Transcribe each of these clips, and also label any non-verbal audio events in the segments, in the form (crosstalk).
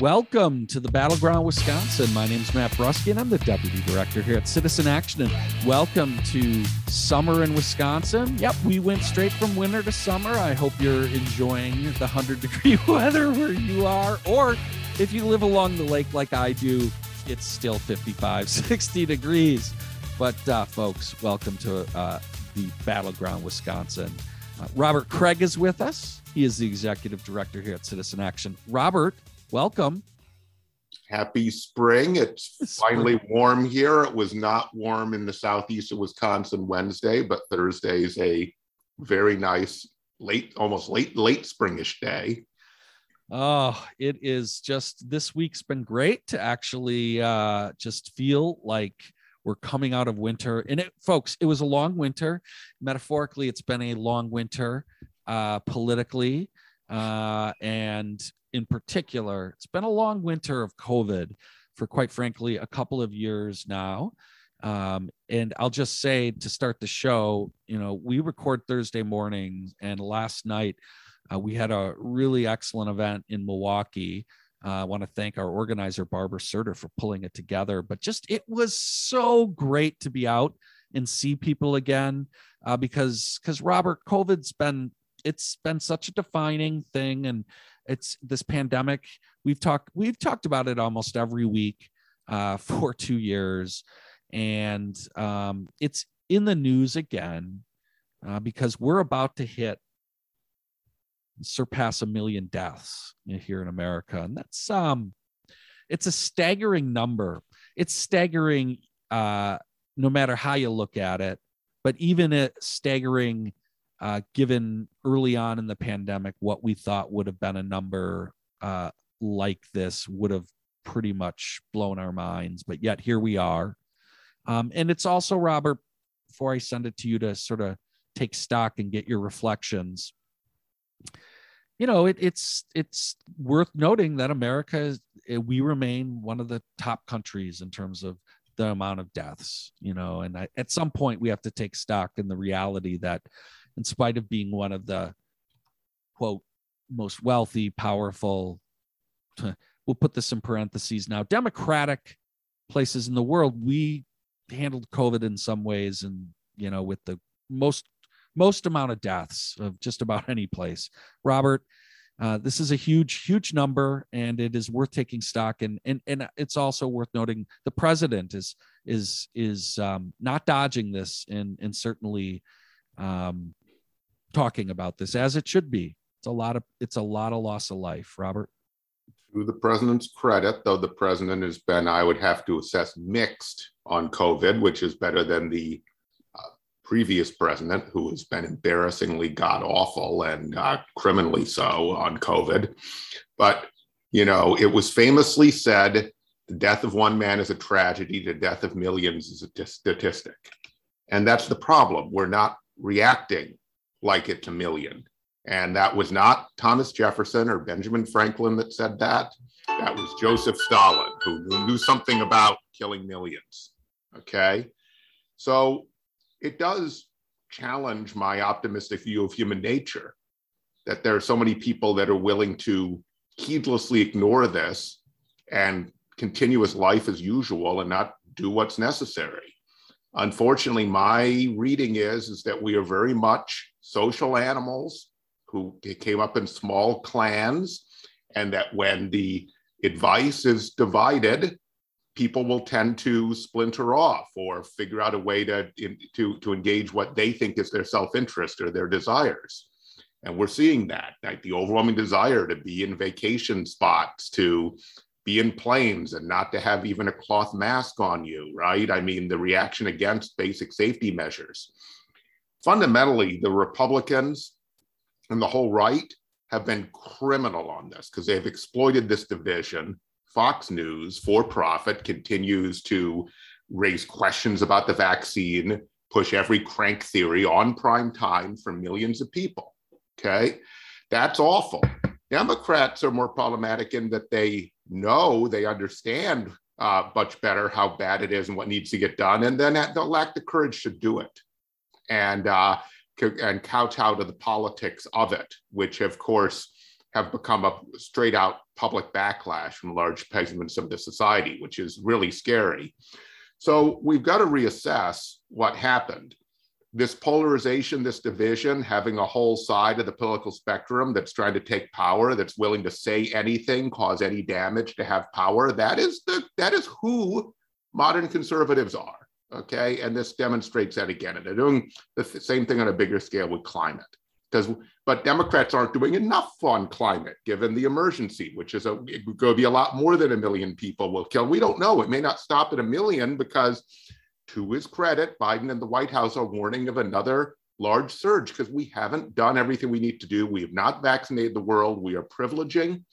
Welcome to the Battleground, Wisconsin. My name is Matt Brusky, and I'm the Deputy Director here at Citizen Action. And welcome to summer in Wisconsin. Yep, we went straight from winter to summer. I hope you're enjoying the 100 degree (laughs) weather where you are. Or if you live along the lake like I do, it's still 55, (laughs) 60 degrees. But, uh, folks, welcome to uh, the Battleground, Wisconsin. Uh, Robert Craig is with us. He is the Executive Director here at Citizen Action. Robert, welcome. Happy spring. It's (laughs) Spring. finally warm here. It was not warm in the southeast of Wisconsin Wednesday, but Thursday is a very nice late, almost late, late springish day. Oh, it is just this week's been great to actually uh, just feel like we're coming out of winter. And it, folks, it was a long winter. Metaphorically, it's been a long winter uh, politically. Uh, and in particular, it's been a long winter of COVID for quite frankly a couple of years now. Um, and I'll just say to start the show, you know, we record Thursday mornings, and last night uh, we had a really excellent event in Milwaukee. Uh, I want to thank our organizer, Barbara Surter, for pulling it together. But just it was so great to be out and see people again uh, because because Robert, COVID's been it's been such a defining thing, and it's this pandemic. We've talked we've talked about it almost every week uh, (laughs) for two years, and um, it's in the news again uh, because we're about to hit surpass a million deaths here in America, and that's um, it's a staggering number. It's staggering, uh, no matter how you look at it, but even a staggering, uh, given early on in the pandemic, what we thought would have been a number uh, like this would have pretty much blown our minds, but yet here we are. Um, and it's also, Robert, before I send it to you to sort of take stock and get your reflections you know it, it's it's worth noting that america is eh, we remain one of the top countries in terms of the amount of deaths you know and I, at some point we have to take stock in the reality that in spite of being one of the quote most wealthy powerful (laughs) we'll put this in parentheses now democratic places in the world we handled covid in some ways and you know with the most most amount of deaths of just about any place. Robert, uh, this is a huge, huge number, and it is worth taking stock. And and and it's also worth noting the president is is is um, not dodging this, and and certainly um, talking about this as it should be. It's a lot of it's a lot of loss of life, Robert. To the president's credit, though the president has been, I would have to assess mixed on COVID, which is better than the previous president, who has been embarrassingly god awful and uh, criminally so on COVID. But, you know, it was famously said the death of one man is a tragedy, the death of millions is a statistic. And that's the problem. We're not reacting like it to million. And that was not Thomas Jefferson or Benjamin Franklin that said that. That was Joseph Stalin, who knew something about killing millions. Okay. So it does challenge my optimistic view of human nature that there are so many people that are willing to heedlessly ignore this and continue continuous life as usual and not do what's necessary. Unfortunately, my reading is, is that we are very much social animals who came up in small clans, and that when the advice is divided, people will tend to splinter off or figure out a way to, to, to engage what they think is their self-interest or their desires. And we're seeing that, like the overwhelming desire to be in vacation spots, to be in planes and not to have even a cloth mask on you, right? I mean, the reaction against basic safety measures. Fundamentally, the Republicans and the whole right have been criminal on this because they've exploited this division Fox News, for profit, continues to raise questions about the vaccine, push every crank theory on prime time for millions of people. Okay. That's awful. Democrats are more problematic in that they know, they understand uh, much better how bad it is and what needs to get done, and then they'll lack the courage to do it and uh, and kowtow to the politics of it, which of course have become a straight out public backlash from large segments of the society, which is really scary. So we've got to reassess what happened. This polarization, this division, having a whole side of the political spectrum that's trying to take power, that's willing to say anything, cause any damage to have power, that is the that is who modern conservatives are. Okay. And this demonstrates that again. And they're doing the same thing on a bigger scale with climate because but democrats aren't doing enough on climate given the emergency which is a it to be a lot more than a million people will kill we don't know it may not stop at a million because to his credit biden and the white house are warning of another large surge because we haven't done everything we need to do. We have not vaccinated the world. We are privileging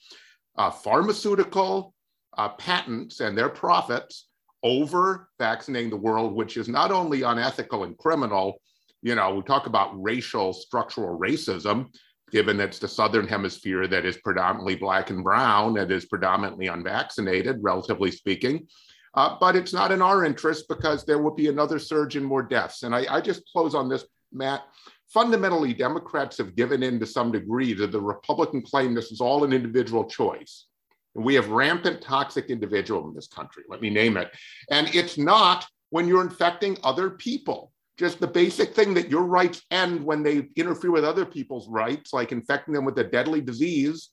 uh, pharmaceutical uh, patents and their profits over vaccinating the world which is not only unethical and criminal. You know, we talk about racial structural racism, given it's the Southern hemisphere that is predominantly black and brown, that is predominantly unvaccinated, relatively speaking. Uh, but it's not in our interest because there will be another surge in more deaths. And I, I just close on this, Matt. Fundamentally, Democrats have given in to some degree to the Republican claim this is all an individual choice. And we have rampant toxic individual in this country. Let me name it. And it's not when you're infecting other people just the basic thing that your rights end when they interfere with other people's rights, like infecting them with a deadly disease,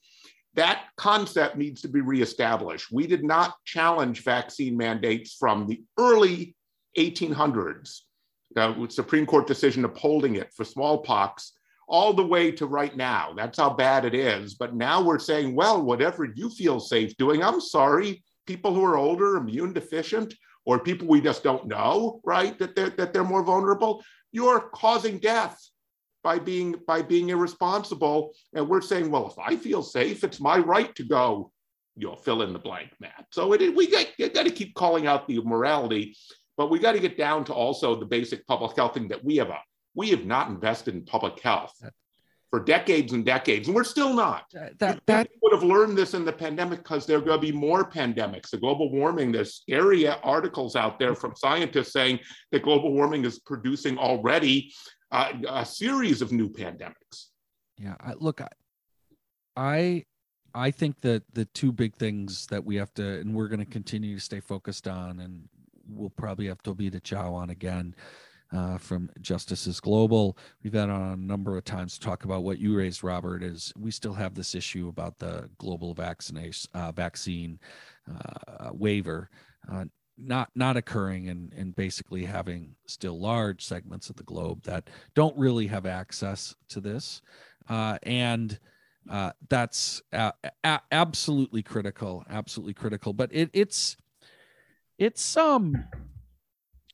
that concept needs to be reestablished. We did not challenge vaccine mandates from the early 1800s, the Supreme Court decision upholding it for smallpox, all the way to right now. That's how bad it is. But now we're saying, well, whatever you feel safe doing, I'm sorry, people who are older, immune deficient, or people we just don't know, right? That they're that they're more vulnerable. You're causing death by being by being irresponsible. And we're saying, well, if I feel safe, it's my right to go. You'll fill in the blank, Matt. So it, we got, got to keep calling out the morality, but we got to get down to also the basic public health thing that we have. A, we have not invested in public health for decades and decades, and we're still not. That that would have learned this in the pandemic because there are going to be more pandemics. The global warming, there's scary articles out there mm-hmm. from scientists saying that global warming is producing already uh, a series of new pandemics. Yeah, I, look, I, I think that the two big things that we have to, and we're going to continue to stay focused on, and we'll probably have to be the chow on again uh, from Justice Is Global. We've had on a number of times to talk about what you raised, Robert. Is we still have this issue about the global vaccination uh, vaccine uh, waiver uh, not not occurring and and basically having still large segments of the globe that don't really have access to this, uh, and. Uh, that's a- a- absolutely critical, absolutely critical. But it, it's it's um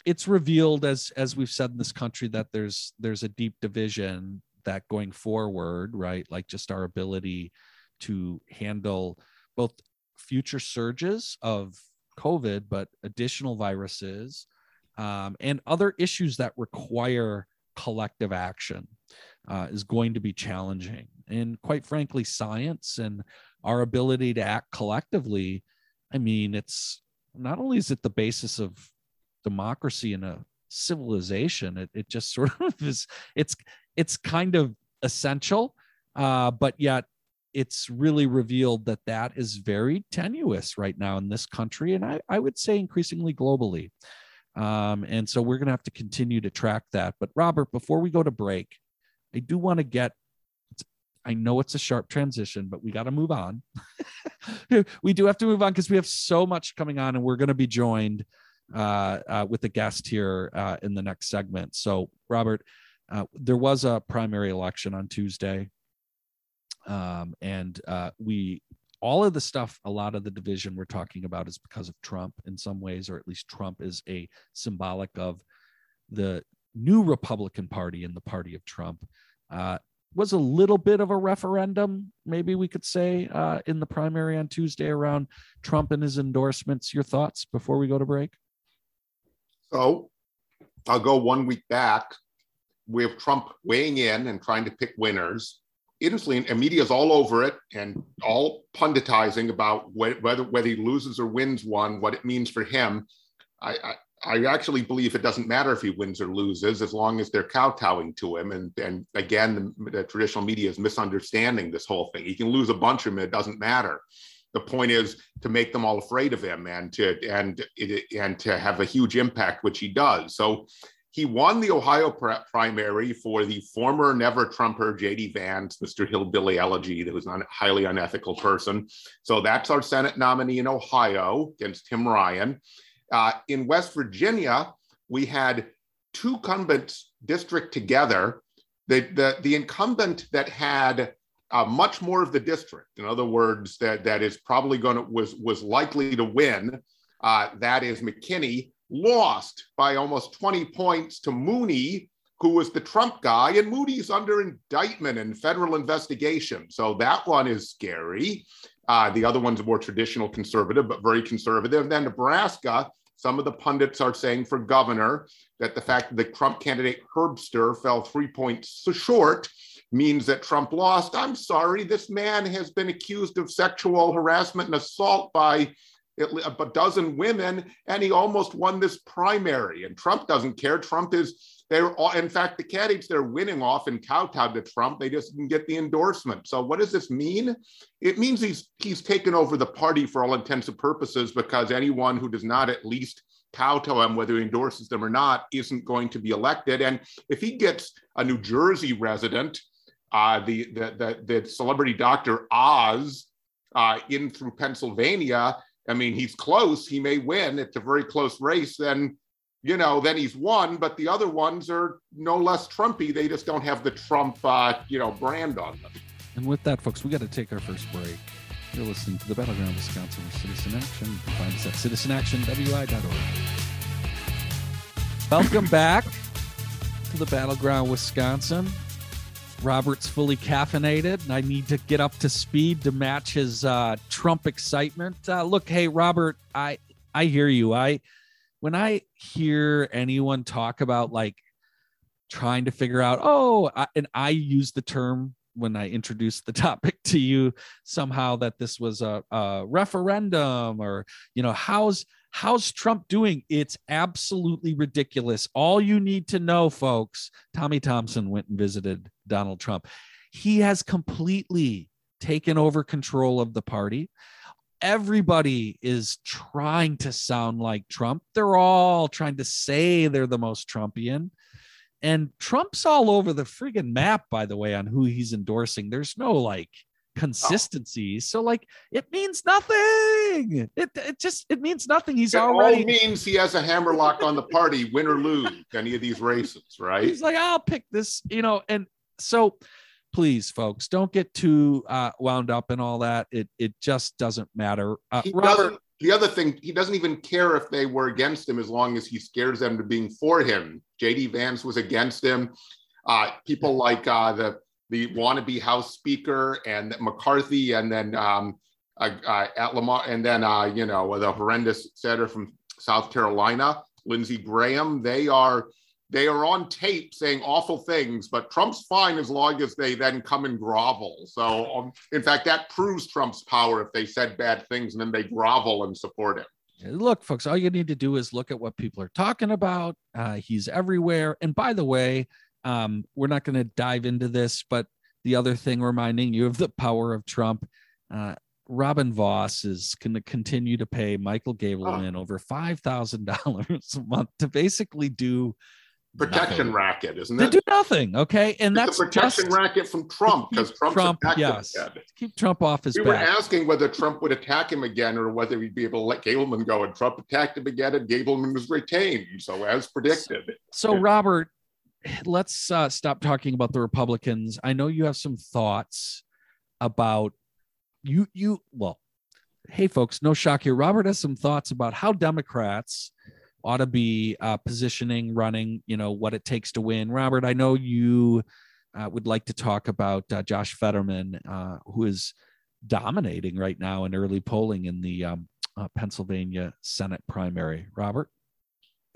it's revealed as as we've said in this country that there's there's a deep division that going forward right like just our ability to handle both future surges of covid but additional viruses um, and other issues that require collective action uh, is going to be challenging. And quite frankly science and our ability to act collectively i mean it's not only is it the basis of democracy in a civilization it, it just (laughs) sort of is it's it's kind of essential uh, but yet it's really revealed that that is very tenuous right now in this country and i, I would say increasingly globally um, and so we're going to have to continue to track that but robert before we go to break i do want to get I know it's a sharp transition, but we got to move on. (laughs) we do have to move on because we have so much coming on, and we're going to be joined uh, uh, with the guest here uh, in the next segment. So, Robert, uh, there was a primary election on Tuesday, um, and uh, we all of the stuff, a lot of the division we're talking about is because of Trump in some ways, or at least Trump is a symbolic of the new Republican Party and the party of Trump. Uh, was a little bit of a referendum, maybe we could say, uh, in the primary on Tuesday around Trump and his endorsements. Your thoughts before we go to break? So I'll go one week back with Trump weighing in and trying to pick winners. Instantly, and media's all over it and all punditizing about whether whether he loses or wins one, what it means for him. I, I, I actually believe it doesn't matter if he wins or loses as long as they're kowtowing to him. And, and again, the, the traditional media is misunderstanding this whole thing. He can lose a bunch of them, it doesn't matter. The point is to make them all afraid of him and to and and to have a huge impact, which he does. So he won the Ohio primary for the former never Trumper J.D. Vance, Mr. Hillbilly Elegy, that was a highly unethical person. So that's our Senate nominee in Ohio against Tim Ryan. Uh, in West Virginia, we had two incumbents district together. The, the, the incumbent that had uh, much more of the district, in other words, that, that is probably going to was was likely to win. Uh, that is McKinley lost by almost 20 points to Mooney, who was the Trump guy, and Mooney's under indictment and federal investigation. So that one is scary. Uh, the other one's more traditional conservative, but very conservative. And then Nebraska, some of the pundits are saying for governor that the fact that Trump candidate Herbster fell three points short means that Trump lost. I'm sorry, this man has been accused of sexual harassment and assault by a dozen women, and he almost won this primary. And Trump doesn't care. Trump is they're all, in fact, the candidates they're winning off and kowtowed to Trump. They just didn't get the endorsement. So what does this mean? It means he's he's taken over the party for all intents and purposes because anyone who does not at least kowtow him, whether he endorses them or not, isn't going to be elected. And if he gets a New Jersey resident, uh, the, the, the, the celebrity doctor Oz uh, in through Pennsylvania, I mean, he's close. He may win. It's a very close race. Then, you know, then he's won. But the other ones are no less Trumpy. They just don't have the Trump, uh, you know, brand on them. And with that, folks, we got to take our first break. You're listening to the Battleground Wisconsin Citizen Action. Find us at citizenactionwi.org. Welcome back to the Battleground Wisconsin. Robert's fully caffeinated, and I need to get up to speed to match his uh, Trump excitement. Uh, look, hey Robert, I I hear you. I when I hear anyone talk about like trying to figure out, oh, I, and I use the term when I introduced the (laughs) topic to you somehow that this was a, a referendum or you know how's how's Trump doing? It's absolutely ridiculous. All you need to know, folks, Tommy Thompson went and visited Donald Trump. He has completely taken over control of the party. Everybody is trying to sound like Trump. They're all trying to say they're the most Trumpian. And Trump's all over the friggin' map, by the way, on who he's endorsing. There's no like consistency. So like it means nothing. It, it just it means nothing. He's it already means he has a hammerlock on the party, win or lose any of these races, right? He's like, I'll pick this, you know, and so please folks don't get too uh, wound up and all that it it just doesn't matter uh, he Robert, doesn't, the other thing he doesn't even care if they were against him as long as he scares them to being for him jd vance was against him uh, people like uh, the the wannabe house speaker and mccarthy and then um, uh, uh, at lamar and then you know the horrendous senator from south carolina lindsey graham they are they are on tape saying awful things, but Trump's fine as long as they then come and grovel. So, um, in fact, that proves Trump's power if they said bad things and then they grovel and support him. Look, folks, all you need to do is look at what people are talking about. Uh, he's everywhere. And by the way, um, we're not going to dive into this, but the other thing reminding you of the power of Trump. Uh, Robin Vos is going to continue to pay Michael Gableman oh. over $5,000 a month to basically do protection nothing. racket, isn't it? They do nothing. Okay, and it's that's a protection just, racket from Trump because Trump's Trump, yes, keep Trump off his. We back. were asking whether Trump would attack him again or whether he'd be able to let Gableman go, and Trump attacked him again, and Gableman was retained. So as predicted. So, so Robert, let's uh, stop talking about the Republicans. I know you have some thoughts about you. You well, hey folks, no shock here. Robert has some thoughts about how Democrats ought to be uh, positioning, running, you know, what it takes to win. Robert, I know you uh, would like to talk about uh, Josh Fetterman, uh, who is dominating right now in early polling in the um, uh, Pennsylvania Senate primary. Robert?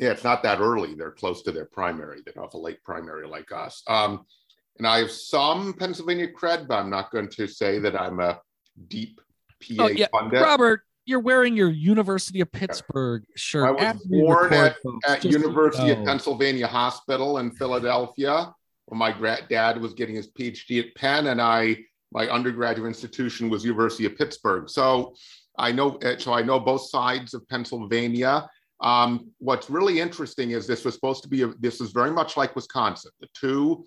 Yeah, it's not that early. They're close to their primary. They don't have a late primary like us. Um, and I have some Pennsylvania cred, but I'm not going to say that I'm a deep PA oh, yeah. pundit. Robert, you're wearing your University of Pittsburgh shirt. I was born at, at University of Pennsylvania Hospital in Philadelphia, where my dad was getting his PhD at Penn, and I my undergraduate institution was University of Pittsburgh. So I know so I know both sides of Pennsylvania. Um, what's really interesting is this was supposed to be a, this is very much like Wisconsin. The two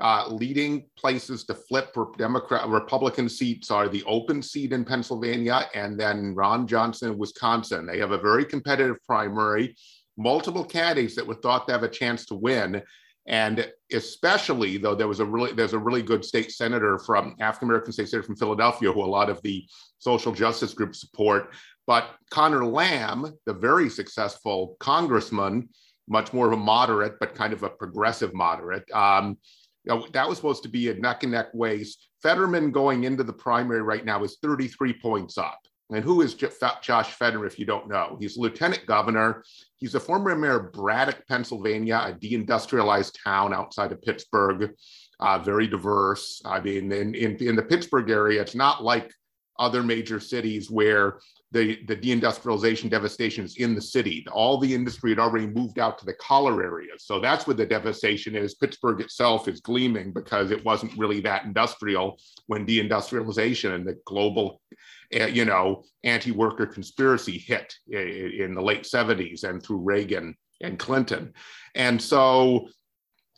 uh, leading places to flip Democrat Republican seats are the open seat in Pennsylvania and then Ron Johnson in Wisconsin. They have a very competitive primary, multiple candidates that were thought to have a chance to win. And especially though there was a really there's a really good state senator from African American state senator from Philadelphia who a lot of the social justice groups support. But Conor Lamb, the very successful congressman, much more of a moderate but kind of a progressive moderate, um, you know, that was supposed to be a neck and neck race. Fetterman going into the primary right now is 33 points up. And who is Josh Fetterman, if you don't know? He's lieutenant governor. He's a former mayor of Braddock, Pennsylvania, a deindustrialized town outside of Pittsburgh, uh, very diverse. I mean, in, in, in the Pittsburgh area, it's not like other major cities where the, the deindustrialization devastation is in the city. All the industry had already moved out to the collar areas. So that's where the devastation is. Pittsburgh itself is gleaming because it wasn't really that industrial when deindustrialization and the global, uh, you know, anti-worker conspiracy hit in the late 70s and through Reagan and Clinton. And so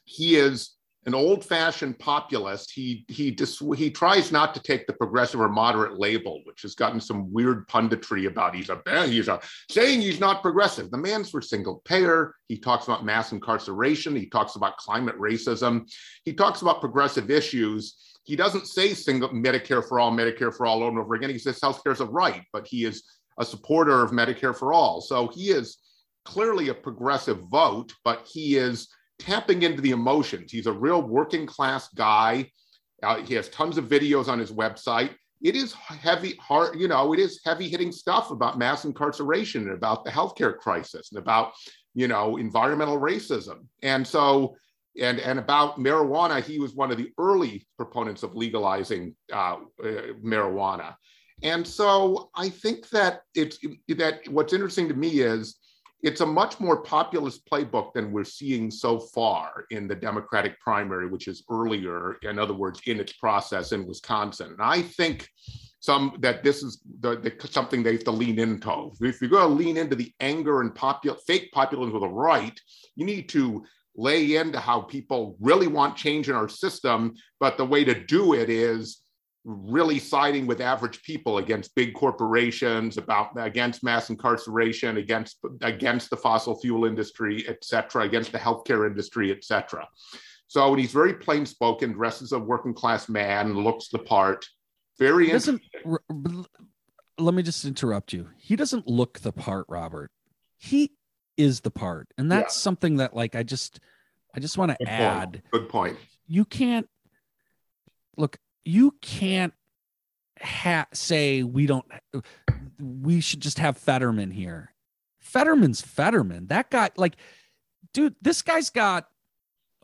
he is an old-fashioned populist. He he dis, he tries not to take the progressive or moderate label, which has gotten some weird punditry about. He's a he's a saying he's not progressive. The man's for single payer. He talks about mass incarceration. He talks about climate racism. He talks about progressive issues. He doesn't say single Medicare for all, Medicare for all over and over again. He says healthcare is a right, but he is a supporter of Medicare for all. So he is clearly a progressive vote, but he is tapping into the emotions. He's a real working class guy. Uh, he has tons of videos on his website. It is heavy, hard, you know, it is heavy hitting stuff about mass incarceration and about the healthcare crisis and about, you know, environmental racism. And so, and, and about marijuana, he was one of the early proponents of legalizing uh, uh, marijuana. And so I think that it's that what's interesting to me is it's a much more populist playbook than we're seeing so far in the Democratic primary, which is earlier, in other words, in its process in Wisconsin. And I think some that this is the, the, something they have to lean into. If you're going to lean into the anger and popul- fake populism of the right, you need to lay into how people really want change in our system. But the way to do it is really siding with average people against big corporations, about against mass incarceration, against against the fossil fuel industry, et cetera, against the healthcare industry, et cetera. So he's very plain spoken, dresses a working class man, looks the part. Very doesn't. Let me just interrupt you. He doesn't look the part, Robert. He is the part, and that's yeah. something that, like, I just, I just want to add. Point. Good point. You can't look you can't ha- say we don't we should just have Fetterman here. Fetterman's Fetterman. That guy like dude, this guy's got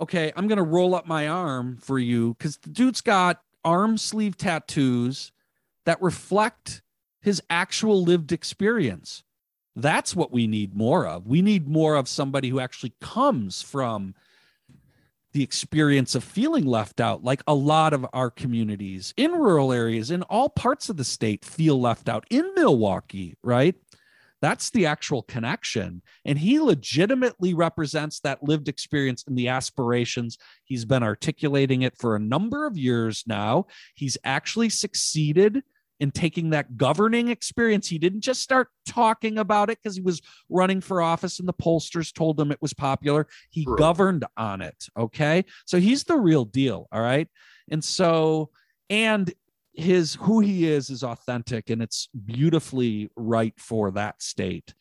okay, I'm going to roll up my arm for you cuz the dude's got arm sleeve tattoos that reflect his actual lived experience. That's what we need more of. We need more of somebody who actually comes from the experience of feeling left out like a lot of our communities in rural areas in all parts of the state feel left out. In milwaukee right? That's the actual connection. And he legitimately represents that lived experience and the aspirations. He's been articulating it for a number of years now. He's actually succeeded in taking that governing experience. He didn't just start talking about it because he was running for office and the pollsters told him it was popular. He True. governed on it. Okay. So he's the real deal. All right. And so, and his who he is is authentic and it's beautifully right for that state.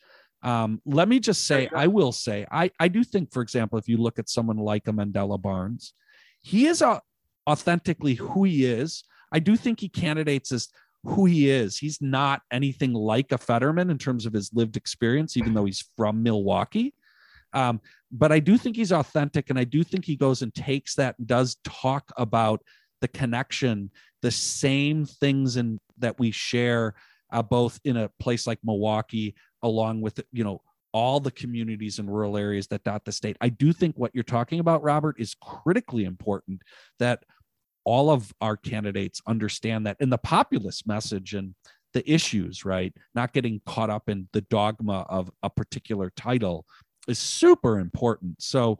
Um, let me just say, I will say, I, I do think, for example, if you look at someone like a Mandela Barnes, he is a, authentically who he is. I do think he candidates as who he is. He's not anything like a Fetterman in terms of his lived experience, even though he's from Milwaukee. Um, but I do think he's authentic, and I do think he goes and takes that and does talk about the connection, the same things and that we share uh, both in a place like Milwaukee, along with you know all the communities and rural areas that dot the state. I do think what you're talking about, Robert, is critically important. That all of our candidates understand that in the populist message and the issues, right? Not getting caught up in the dogma of a particular title is super important. So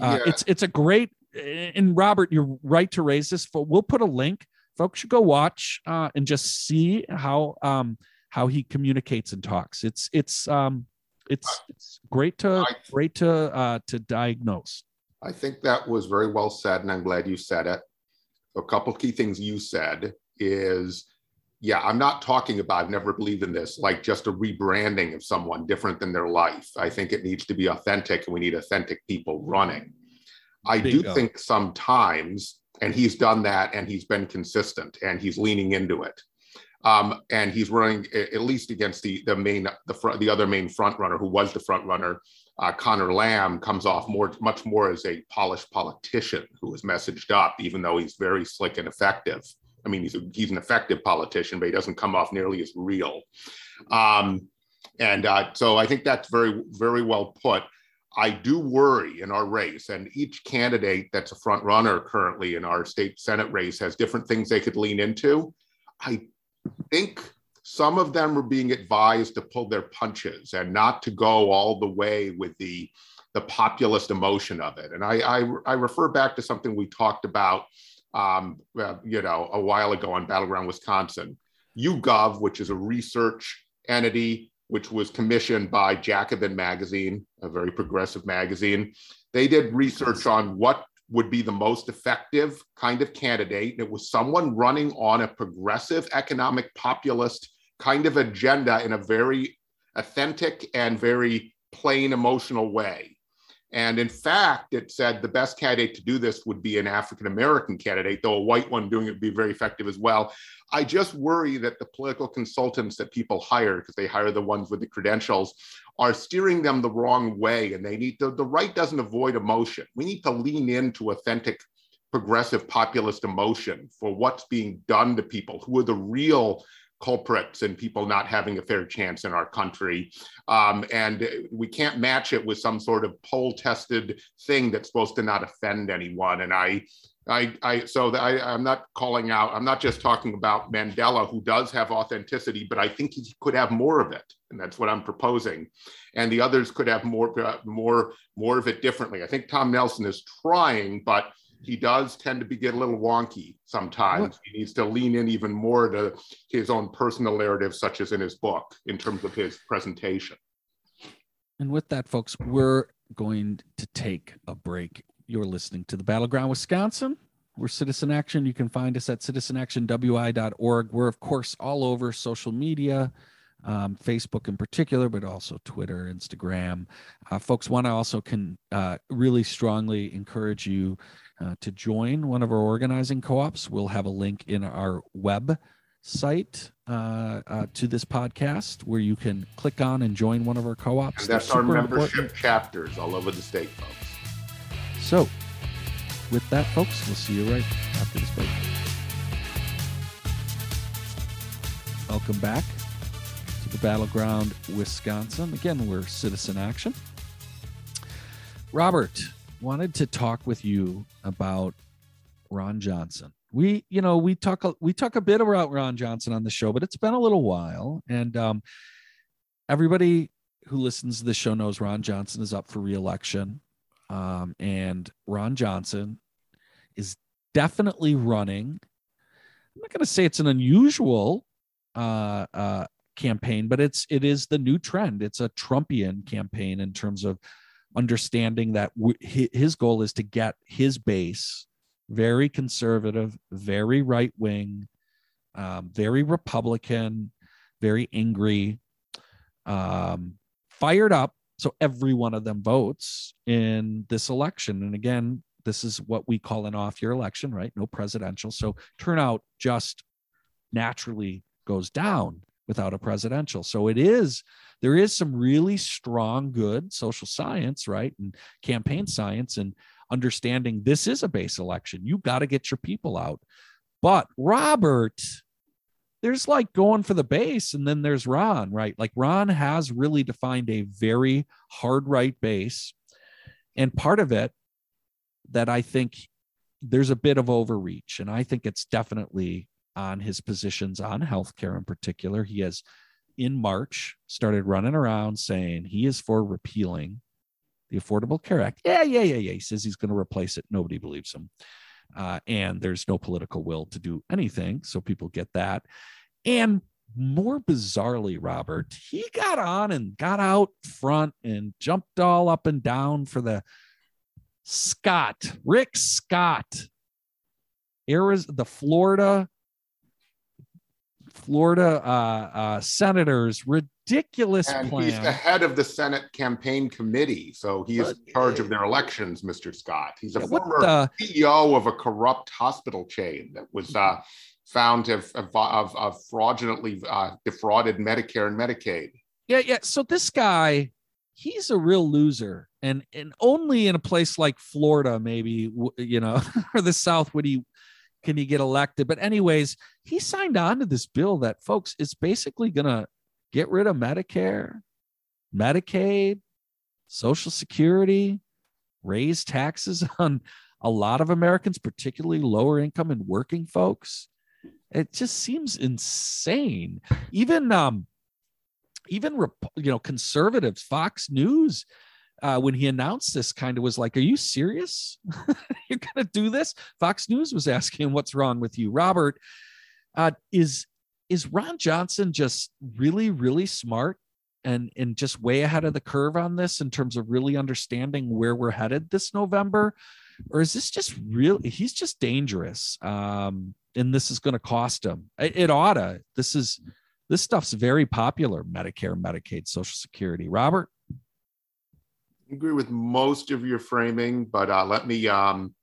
uh, yeah. it's it's a great and Robert, you're right to raise this. We'll put a link. Folks should go watch uh, and just see how um, how he communicates and talks. It's it's um, it's it's great to I, great to uh, to diagnose. I think that was very well said, and I'm glad you said it. A couple key things you said is yeah, I'm not talking about, I've never believed in this, like just a rebranding of someone different than their life. I think it needs to be authentic and we need authentic people running. I Bingo. do think sometimes, and he's done that and he's been consistent and he's leaning into it. Um, and he's running at least against the the main the front the other main front runner who was the front runner. Uh, Conor Lamb comes off more much more as a polished politician who is messaged up, even though he's very slick and effective. I mean, he's a, he's an effective politician, but he doesn't come off nearly as real. Um, and uh, so I think that's very very well put. I do worry in our race, and each candidate that's a front runner currently in our state senate race has different things they could lean into. I think some of them were being advised to pull their punches and not to go all the way with the the populist emotion of it. And I I, I refer back to something we talked about, um, uh, you know, a while ago on Battleground Wisconsin. YouGov, which is a research entity which was commissioned by Jacobin Magazine, a very progressive magazine. They did research on what would be the most effective kind of candidate. It was someone running on a progressive economic populist kind of agenda in a very authentic and very plain emotional way. And in fact, it said the best candidate to do this would be an African American candidate, though a white one doing it would be very effective as well. I just worry that the political consultants that people hire, because they hire the ones with the credentials, are steering them the wrong way. And they need to, the right doesn't avoid emotion. We need to lean into authentic progressive populist emotion for what's being done to people, who are the real culprits and people not having a fair chance in our country. Um, and we can't match it with some sort of poll tested thing that's supposed to not offend anyone. And I, I, I so I, I'm not calling out, I'm not just talking about Mandela, who does have authenticity, but I think he could have more of it. And that's what I'm proposing. And the others could have more, uh, more, more of it differently. I think Tom Nelson is trying, but he does tend to be get a little wonky sometimes. What? He needs to lean in even more to his own personal narrative, such as in his book, in terms of his presentation. And with that, folks, we're going to take a break. You're listening to the Battleground Wisconsin. We're Citizen Action. You can find us at citizenactionwi.org. We're, of course, all over social media, um, Facebook in particular, but also Twitter, Instagram. Uh, folks, want to also can uh, really strongly encourage you uh, to join one of our organizing co-ops, we'll have a link in our web site uh, uh, to this podcast where you can click on and join one of our co-ops. And that's our membership important. chapters all over the state, folks. So, with that, folks, we'll see you right after this break. Welcome back the Battleground, Wisconsin. Again, we're Citizen Action. Robert, wanted to talk with you about Ron Johnson. We, you know, we talk we talk a bit about Ron Johnson on the show, but it's been a little while, and um, everybody who listens to the show knows Ron Johnson is up for reelection, um, and Ron Johnson is definitely running. I'm not going to say it's an unusual uh, uh, campaign, but it's it is the new trend. It's a Trumpian campaign in terms of understanding that his goal is to get his base very conservative, very right wing, um, very Republican, very angry, um, fired up. So every one of them votes in this election. And again, this is what we call an off year election, right? No presidential. So turnout just naturally goes down without a presidential. So it is there is some really strong, good social science, right? And campaign mm-hmm. science and understanding this is a base election. You got to get your people out. But Robert, there's like going for the base, and then there's Ron, right? Like Ron has really defined a very hard right base. And part of it that I think there's a bit of overreach, and I think it's definitely on his positions on healthcare in particular. He has in March started running around saying he is for repealing the Affordable Care Act. Yeah, yeah, yeah, yeah. He says he's going to replace it. Nobody believes him. Uh, and there's no political will to do anything. So people get that. And more bizarrely, Robert, he got on and got out front and jumped all up and down for the Scott, Rick Scott, Arizona, the Florida Florida uh, uh, senators ridiculous and plan. He's the head of the Senate campaign committee, so he is in charge of their elections, Mr. Scott. He's a former the, CEO of a corrupt hospital chain that was uh, found to have, fraudulently uh, defrauded Medicare and Medicaid. Yeah, yeah. So this guy, he's a real loser, and and only in a place like Florida, maybe you know, (laughs) or the South would he can he get elected? But anyways, he signed on to this bill that folks is basically going to get rid of Medicare, Medicaid, Social Security, raise taxes (laughs) on a lot of Americans, particularly lower income and working folks. It just seems insane. Even um, even you know conservatives, Fox News uh, when he announced this, kind of was like, "Are you serious? (laughs) You're going to do this?" Fox News was asking, "What's wrong with you, Robert?" Uh, is is Ron Johnson just really, really smart and and just way ahead of the curve on this in terms of really understanding where we're headed this November, or is this just really, He's just dangerous, um, and this is going to cost him. It, it oughta. This is this stuff's very popular. Medicare, Medicaid, Social Security. Robert agree with most of your framing, but uh, let me, um,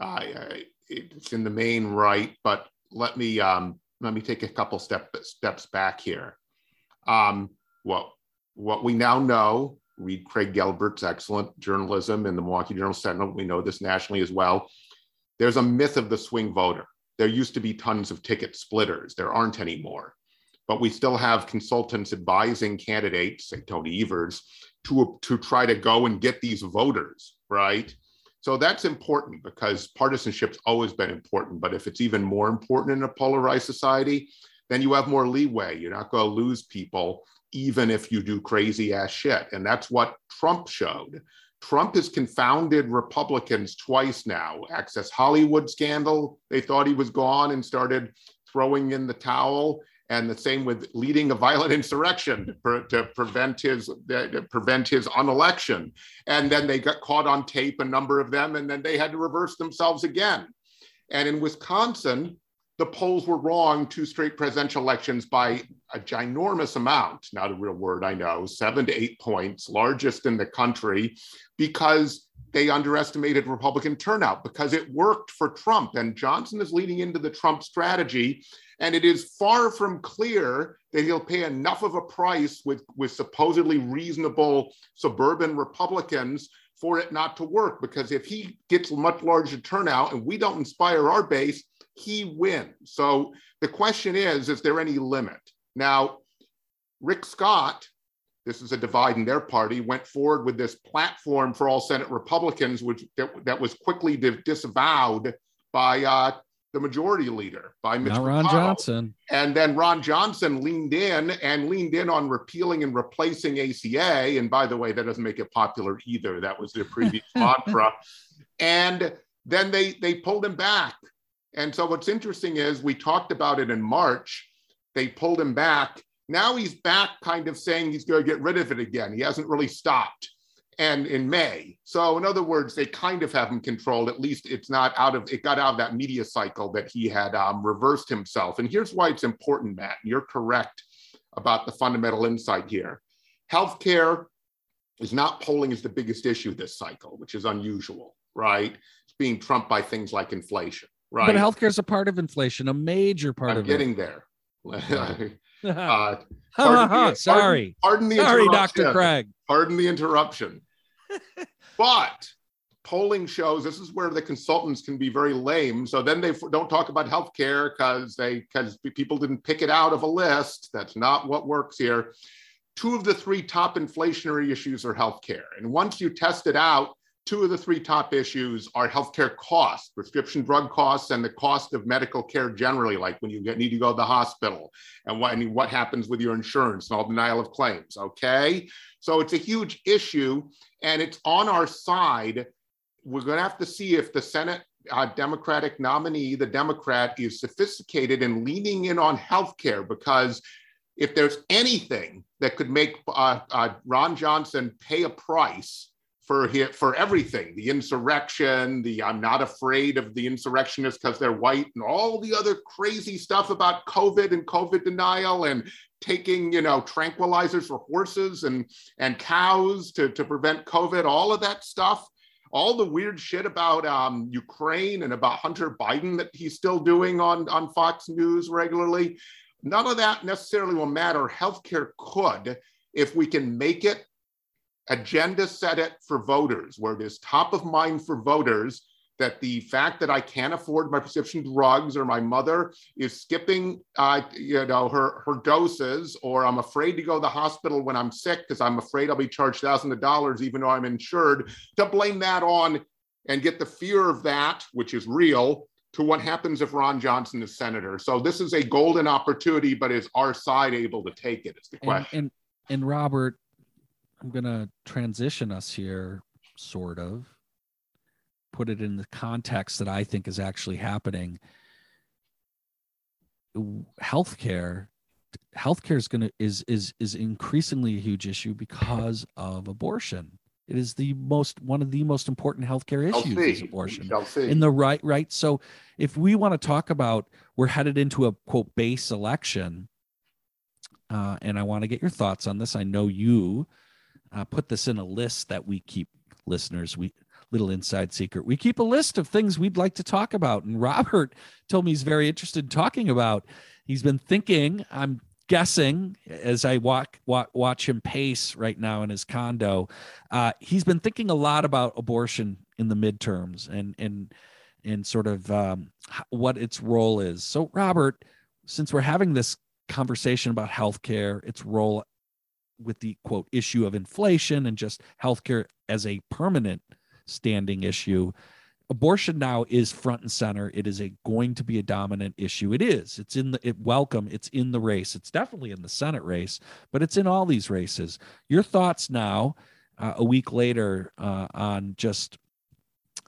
I, it's in the main right, but let me, um, let me take a couple step, steps back here. Um, what, what we now know, read Craig Gilbert's excellent journalism in the Milwaukee Journal Sentinel, we know this nationally as well. There's a myth of the swing voter. There used to be tons of ticket splitters. There aren't anymore but we still have consultants advising candidates, say Tony Evers, to, to try to go and get these voters, right? So that's important because partisanship's always been important. But if it's even more important in a polarized society, then you have more leeway. You're not going to lose people, even if you do crazy ass shit. And that's what Trump showed. Trump has confounded Republicans twice now. Access Hollywood scandal, they thought he was gone and started throwing in the towel and the same with leading a violent insurrection to, pre- to prevent his to prevent his unelection. And then they got caught on tape, a number of them, and then they had to reverse themselves again. And in Wisconsin, the polls were wrong two straight presidential elections by a ginormous amount, not a real word, I know, seven to eight points, largest in the country, because they underestimated Republican turnout because it worked for Trump. And Johnson is leading into the Trump strategy and it is far from clear that he'll pay enough of a price with, with supposedly reasonable suburban Republicans for it not to work. Because if he gets a much larger turnout and we don't inspire our base, he wins. So the question is is there any limit? Now, Rick Scott, this is a divide in their party, went forward with this platform for all Senate Republicans, which that, that was quickly disavowed by uh, the majority leader by Mitch Ron Johnson. And then Ron Johnson leaned in and leaned in on repealing and replacing ACA. And by the way, that doesn't make it popular either. That was their previous (laughs) mantra. And then they they pulled him back. And so what's interesting is we talked about it in March. They pulled him back. Now he's back, kind of saying he's going to get rid of it again. He hasn't really stopped and in May. So, in other words, they kind of have him controlled. At least it's not out of it got out of that media cycle that he had um, reversed himself. And here's why it's important, Matt. You're correct about the fundamental insight here. Healthcare is not polling as the biggest issue this cycle, which is unusual, right? It's being trumped by things like inflation, right? But healthcare is a part of inflation, a major part I'm of getting it. there. (laughs) (laughs) uh, pardon (laughs) the, Sorry. Pardon, pardon the Sorry, Dr. Craig. Pardon the interruption. But polling shows this is where the consultants can be very lame. So then they don't talk about healthcare because they because people didn't pick it out of a list. That's not what works here. Two of the three top inflationary issues are healthcare, and once you test it out, two of the three top issues are healthcare costs, prescription drug costs, and the cost of medical care generally, like when you get, need to go to the hospital and what, and what happens with your insurance and all denial of claims. Okay. So it's a huge issue and it's on our side. We're going to have to see if the Senate uh, Democratic nominee, the Democrat, is sophisticated and leaning in on healthcare because if there's anything that could make uh, uh, Ron Johnson pay a price for for everything the insurrection the i'm not afraid of the insurrectionists because they're white and all the other crazy stuff about covid and covid denial and taking you know tranquilizers for horses and and cows to, to prevent covid all of that stuff all the weird shit about um, ukraine and about hunter biden that he's still doing on on fox news regularly. None of that necessarily will matter. Healthcare could if we can make it agenda set it for voters, where it is top of mind for voters that the fact that I can't afford my prescription drugs or my mother is skipping, uh, you know, her, her doses, or I'm afraid to go to the hospital when I'm sick because I'm afraid I'll be charged thousands of dollars even though I'm insured, to blame that on and get the fear of that, which is real, to what happens if Ron Johnson is senator. So this is a golden opportunity, but is our side able to take it? Is the question. And, and, and Robert, I'm going to transition us here, sort of, put it in the context that I think is actually happening. Healthcare, healthcare is going to is is is increasingly a huge issue because of abortion. It is the most one of the most important healthcare issues is abortion in the right right. So if we want to talk about we're headed into a quote base election, uh, and I want to get your thoughts on this. I know you uh, put this in a list that we keep listeners we little inside secret. We keep a list of things we'd like to talk about. And robert (laughs) told me he's very interested in talking about he's been thinking i'm guessing as i walk, walk watch him pace right now in his condo uh, he's been thinking a lot about abortion in the midterms and and and sort of um, what its role is. So robert since we're having this conversation about healthcare its role with the quote issue of inflation and just healthcare as a permanent standing issue. Abortion now is front and center. It is a going to be a dominant issue. It is. It's in the it welcome. It's in the race. It's definitely in the senate race but it's in all these races. Your thoughts now uh, a week later uh, on just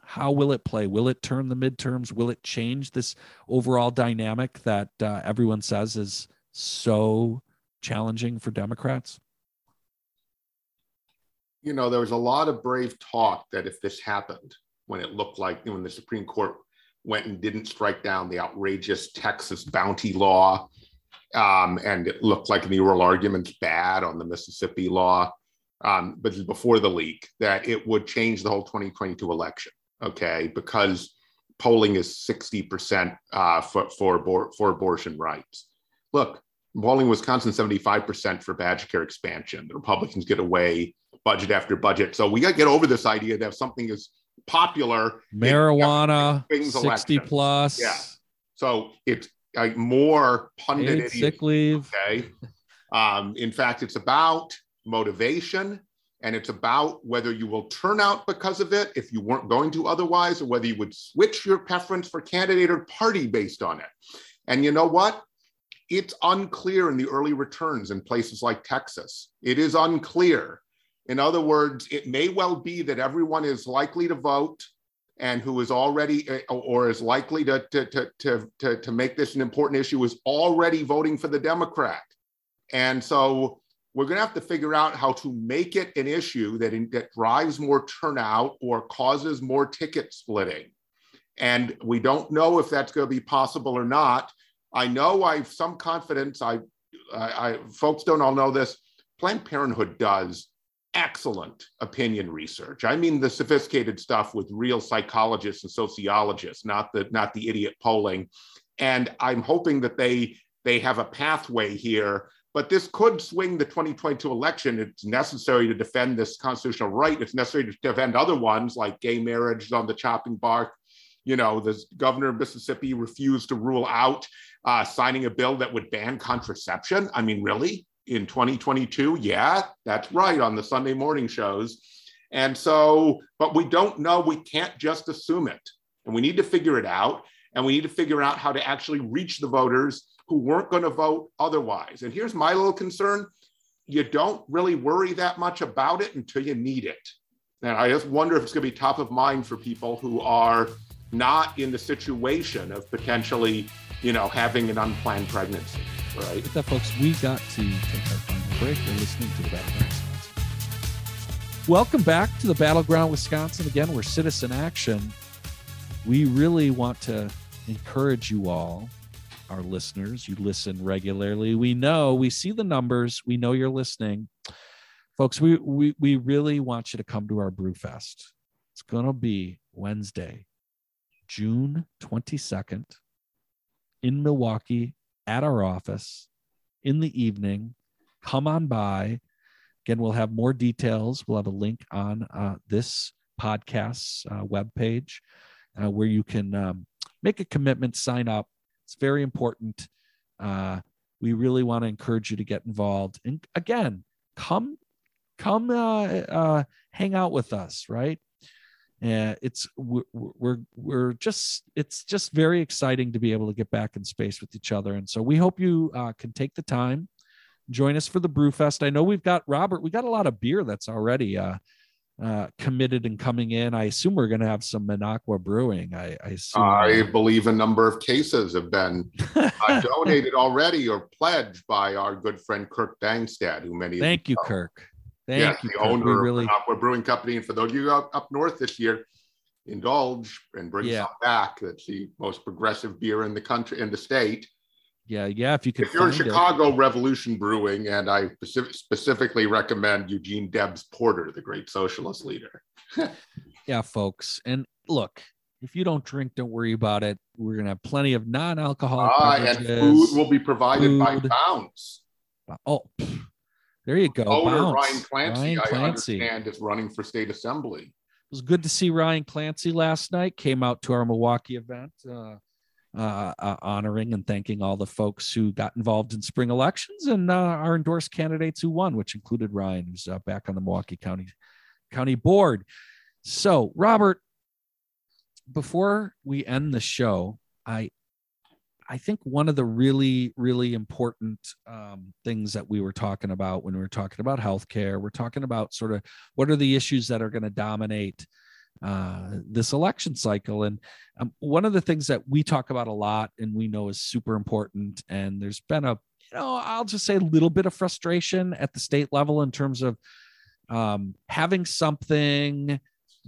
how will it play? Will it turn the midterms? Will it change this overall dynamic that uh, everyone says is so challenging for democrats you know, there was a lot of brave talk that if this happened, when it looked like when the Supreme Court went and didn't strike down the outrageous Texas bounty law, um, and it looked like the oral arguments bad on the Mississippi law, um, but before the leak, that it would change the whole 2022 election. Okay, because polling is 60% uh, for, for, for abortion rights. Look, polling Wisconsin 75% for BadgerCare expansion. The Republicans get away budget after budget. So we got to get over this idea that something is popular, marijuana, 60 election. plus. Yeah. So it's like more pundit sick leave. Okay. Um, in fact, it's about motivation and it's about whether you will turn out because of it if you weren't going to otherwise, or whether you would switch your preference for candidate or party based on it. And you know what? It's unclear in the early returns in places like Texas. It is unclear in other words, it may well be that everyone is likely to vote and who is already uh, or is likely to, to, to, to, to make this an important issue is already voting for the Democrat. And so we're going to have to figure out how to make it an issue that, in, that drives more turnout or causes more ticket splitting. And we don't know if that's going to be possible or not. I know I have some confidence. I, I, I folks don't all know this. Planned Parenthood does excellent opinion research. I mean the sophisticated stuff with real psychologists and sociologists, not the not the idiot polling. And I'm hoping that they they have a pathway here but this could swing the 2022 election. It's necessary to defend this constitutional right. It's necessary to defend other ones like gay marriage on the chopping block. You know, the governor of Mississippi refused to rule out uh, signing a bill that would ban contraception. I mean, really? In 2022? Yeah, that's right, on the Sunday morning shows. And so, but we don't know. We can't just assume it. And we need to figure it out. And we need to figure out how to actually reach the voters who weren't going to vote otherwise. And here's my little concern you don't really worry that much about it until you need it. And I just wonder if it's going to be top of mind for people who are not in the situation of potentially, you know, having an unplanned pregnancy. Right. With that, folks, we got to take our final break. You're listening to the Battleground Wisconsin. Welcome back to the Battleground Wisconsin. Again, we're Citizen Action. We really want to encourage you all our listeners. You listen regularly. We know, we see the numbers. We know you're listening. Folks, we, we, we really want you to come to our Brewfest. It's going to be Wednesday, June 22nd in Milwaukee at our office in the evening. Come on by. Again, we'll have more details. We'll have a link on uh, this podcast's uh, webpage uh, where you can um, make a commitment, sign up, it's very important. Uh, we really want to encourage you to get involved. And again, come, come, uh, uh, hang out with us, right? And it's we're, we're we're just it's just very exciting to be able to get back in space with each other, and so we hope you uh, can take the time, join us for the Brewfest. I know we've got Robert, we got a lot of beer that's already uh, uh, committed and coming in. I assume we're going to have some Minocqua brewing. I, I. I believe a number of cases have been uh, (laughs) donated already or pledged by our good friend Kirk Bangstad, who many thank you, know. Kirk. Thank yes, you, the owner really... of Minocqua Brewing Company. And for those of you up, up north this year, indulge and bring yeah. some back. That's the most progressive beer in the country, in the state yeah, yeah. If you could, if you're in Chicago, it. Revolution Brewing, and I specifically recommend Eugene Debs Porter, the great socialist leader. (laughs) yeah, folks, and look, if you don't drink, don't worry about it. We're gonna have plenty of non-alcoholic ah, and food will be provided food. by Bounce. Oh, there you go. Owner Ryan Clancy, Ryan Clancy. I understand, is running for state assembly. It was good to see Ryan Clancy last night. Came out to our Milwaukee event. Uh, uh, uh, honoring and thanking all the folks who got involved in spring elections and uh, our endorsed candidates who won, which included Ryan, who's uh, back on the Milwaukee County County Board. So, Robert, before we end the show, I I think one of the really, really important um, things that we were talking about when we were talking about healthcare, we're talking about sort of what are the issues that are going to dominate uh, this election cycle. And um, one of the things that we talk about a lot and we know is super important, and there's been a, you know, I'll just say a little bit of frustration at the state level in terms of um, having something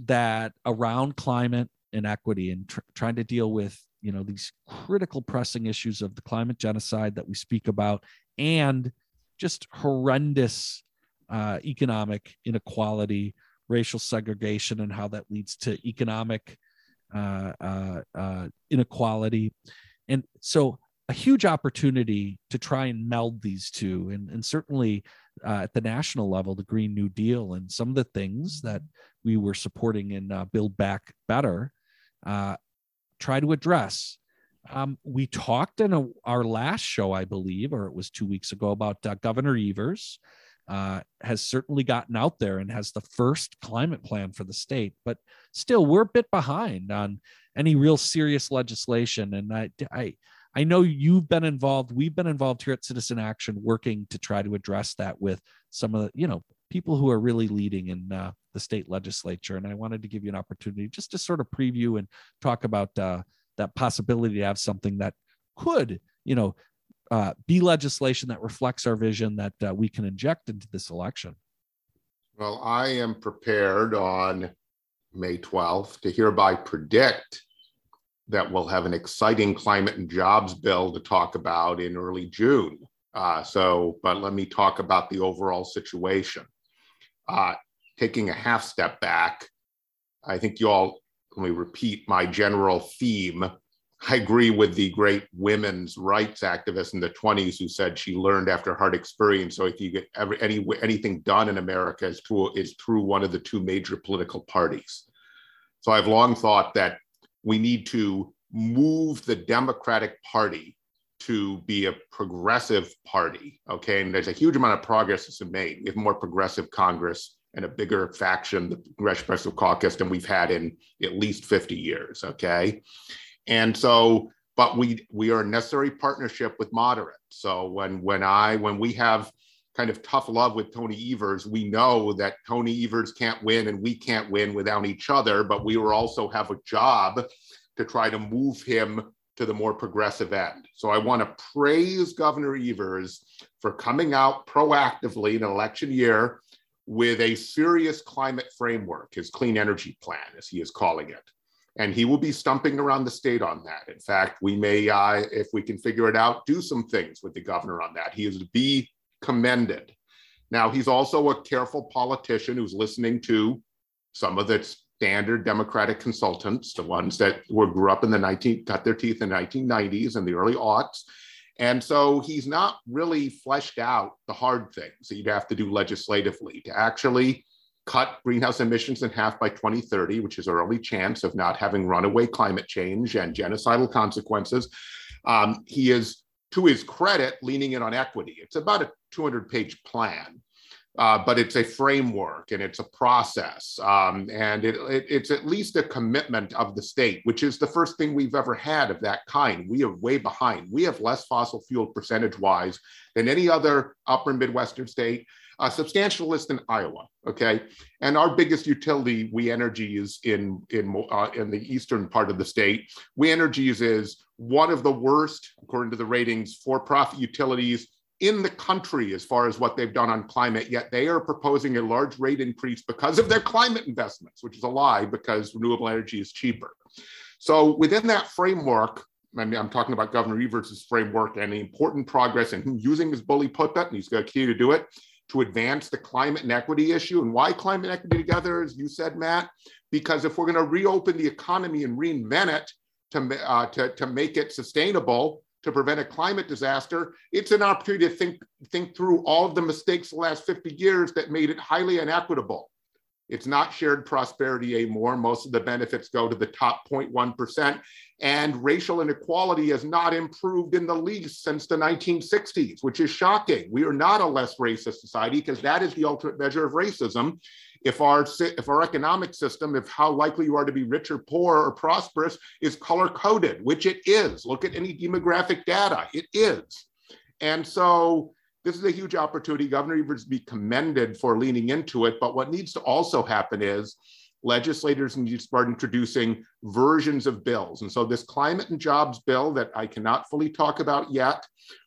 that around climate inequity and tr- trying to deal with you know these critical pressing issues of the climate genocide that we speak about and just horrendous uh, economic inequality racial segregation and how that leads to economic uh, uh, uh, inequality. And so, a huge opportunity to try and meld these two. And, and certainly uh, at the national level, the Green New Deal and some of the things that we were supporting in uh, Build Back Better try to address. Um, we talked in a, our last show, I believe, or it was two weeks ago, about Governor Evers uh, has certainly gotten out there and has the first climate plan for the state. But still, we're a bit behind on any real serious legislation. And I, I, I know you've been involved. We've been involved here at Citizen Action, working to try to address that with some of the, you know, people who are really leading in uh, the state legislature. And I wanted to give you an opportunity just to sort of preview and talk about uh, that possibility to have something that could, you know, uh, be legislation that reflects our vision that uh, we can inject into this election? Well, I am prepared on May 12th to hereby predict that we'll have an exciting climate and jobs bill to talk about in early June. Uh, so, but let me talk about the overall situation. Uh, taking a half step back, I think you all, let me repeat my general theme I agree with the great women's rights activist in the 20s who said she learned after hard experience. So if you get ever, any anything done in America is through is through one of the two major political parties. So I've long thought that we need to move the Democratic Party to be a progressive party. Okay, and there's a huge amount of progress that's been made. We have more progressive Congress and a bigger faction, the Congressional Progressive Caucus, than we've had in at least 50 years. Okay, and so, but we we are a necessary partnership with moderates. So when when I when we have kind of tough love with Tony Evers, we know that Tony Evers can't win and we can't win without each other. But we will also have a job to try to move him to the more progressive end. So I want to praise Governor Evers for coming out proactively in an election year with a serious climate framework, his clean energy plan, as he is calling it and he will be stumping around the state on that. In fact, we may, uh, if we can figure it out, do some things with the governor on that. He is to be commended. Now, he's also a careful politician who's listening to some of the standard Democratic consultants, the ones that were grew up in the 19, cut their teeth in the 1990s and the early aughts. And so he's not really fleshed out the hard things that you'd have to do legislatively to actually cut greenhouse emissions in half by 2030, which is our only chance of not having runaway climate change and genocidal consequences. Um, he is, to his credit, leaning in on equity. It's about a 200 page plan. Uh, but it's a framework and it's a process. Um, and it, it, it's at least a commitment of the state, which is the first thing we've ever had of that kind. We are way behind. We have less fossil fuel percentage wise than any other upper Midwestern state uh, substantial less than Iowa. Okay, and our biggest utility, We Energy, is in in uh, in the eastern part of the state. We Energies is one of the worst, according to the ratings, for-profit utilities in the country as far as what they've done on climate. Yet they are proposing a large rate increase because of their climate investments, which is a lie because renewable energy is cheaper. So within that framework, and I'm talking about Governor Evers' framework and the important progress and using his bully pulpit, and he's got a key to do it to advance the climate and equity issue. And why climate and equity together, as you said, Matt? Because if we're going to reopen the economy and reinvent it to, uh, to, to make it sustainable, to prevent a climate disaster, it's an opportunity to think, think through all of the mistakes the last 50 years that made it highly inequitable. It's not shared prosperity anymore. Most of the benefits go to the top 0.1%. And racial inequality has not improved in the least since the 1960s, which is shocking. We are not a less racist society because that is the ultimate measure of racism. If our, if our economic system, if how likely you are to be rich or poor or prosperous is color coded, which it is, look at any demographic data, it is. And so this is a huge opportunity. Governor Evers be commended for leaning into it. But what needs to also happen is legislators need to start introducing versions of bills. And so this climate and jobs bill that I cannot fully talk about yet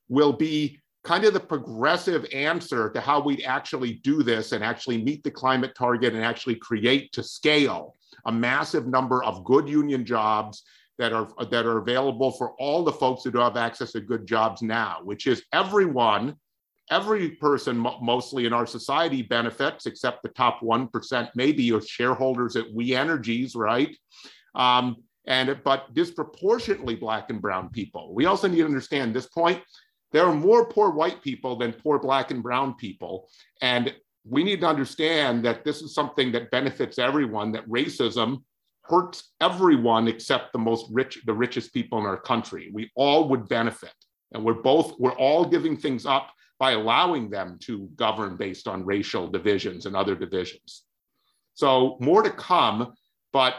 will be kind of the progressive answer to how we'd actually do this and actually meet the climate target and actually create to scale a massive number of good union jobs that are that are available for all the folks who don't have access to good jobs now, which is everyone every person mostly in our society benefits except the top 1% maybe of shareholders at we energies right? Um, and but disproportionately black and brown people. We also need to understand this point there are more poor white people than poor black and brown people. And we need to understand that this is something that benefits everyone that racism hurts everyone except the most rich the richest people in our country. We all would benefit. And we're both we're all giving things up by allowing them to govern based on racial divisions and other divisions. So more to come, but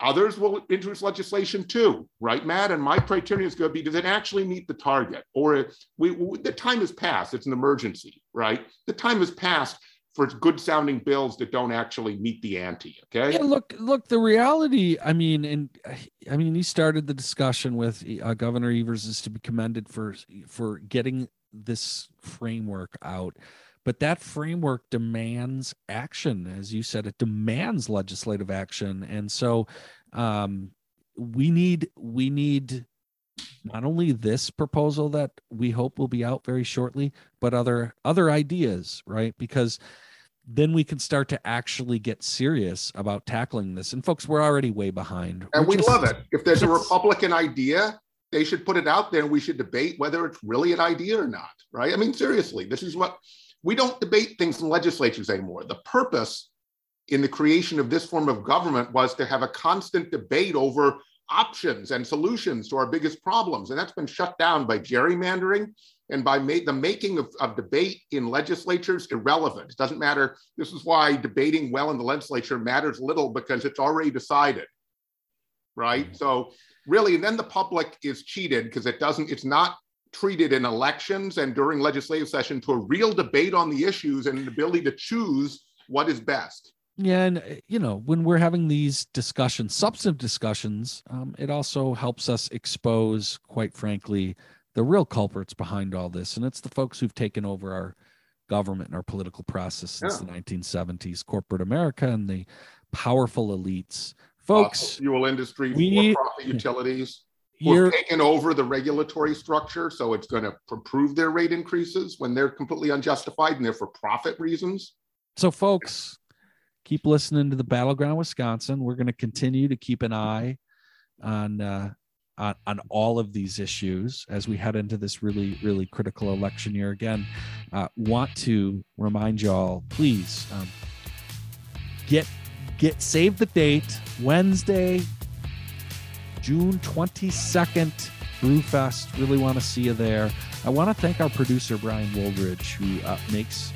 others will introduce legislation too, right, Matt? And my criterion is going to be, does it actually meet the target? Or we, we, the time has passed, it's an emergency, right? The time has passed for good sounding bills that don't actually meet the ante. Okay. Yeah, look, look, the reality, I mean, and I mean, he started the discussion with uh, Governor Evers is to be commended for, for getting this framework out but that framework demands action as you said it demands legislative action and so um, we need we need not only this proposal that we hope will be out very shortly but other other ideas right because then we can start to actually get serious about tackling this. And folks, we're already way behind. And we love it. If there's a (laughs) Republican idea, they should put it out there and we should debate whether it's really an idea or not, right? I mean, seriously, this is what we don't debate things in legislatures anymore. The purpose in the creation of this form of government was to have a constant debate over options and solutions to our biggest problems. And that's been shut down by gerrymandering and by ma- the making of, of debate in legislatures irrelevant. It doesn't matter. This is why debating well in the legislature matters little because it's already decided, right? Mm-hmm. So really, and then the public is cheated because it doesn't, it's not treated in elections and during legislative session to a real debate on the issues and an ability to choose what is best. Yeah, and uh, you know, when we're having these discussions, substantive discussions, um, it also helps us expose, quite frankly, the real culprits behind all this, and it's the folks who've taken over our government and our political process since the 1970s, corporate America and the powerful elites. Folks, fuel industry, we- for-profit utilities. You're taken over the regulatory structure, so it's going to approve their rate increases when they're completely unjustified and they're for profit reasons. so folks keep listening to the battleground wisconsin. We're going to continue to keep an eye on uh on, on all of these issues as we head into this really really critical election year. Again uh, want to remind y'all please um, get get save the date. Wednesday june 22nd brewfest really want to see you there i want to thank our producer brian woldridge who uh, makes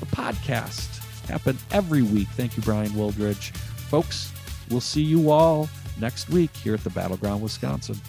the podcast happen every week. Thank you, Brian Wildridge. Folks, we'll see you all next week here at the Battleground, Wisconsin.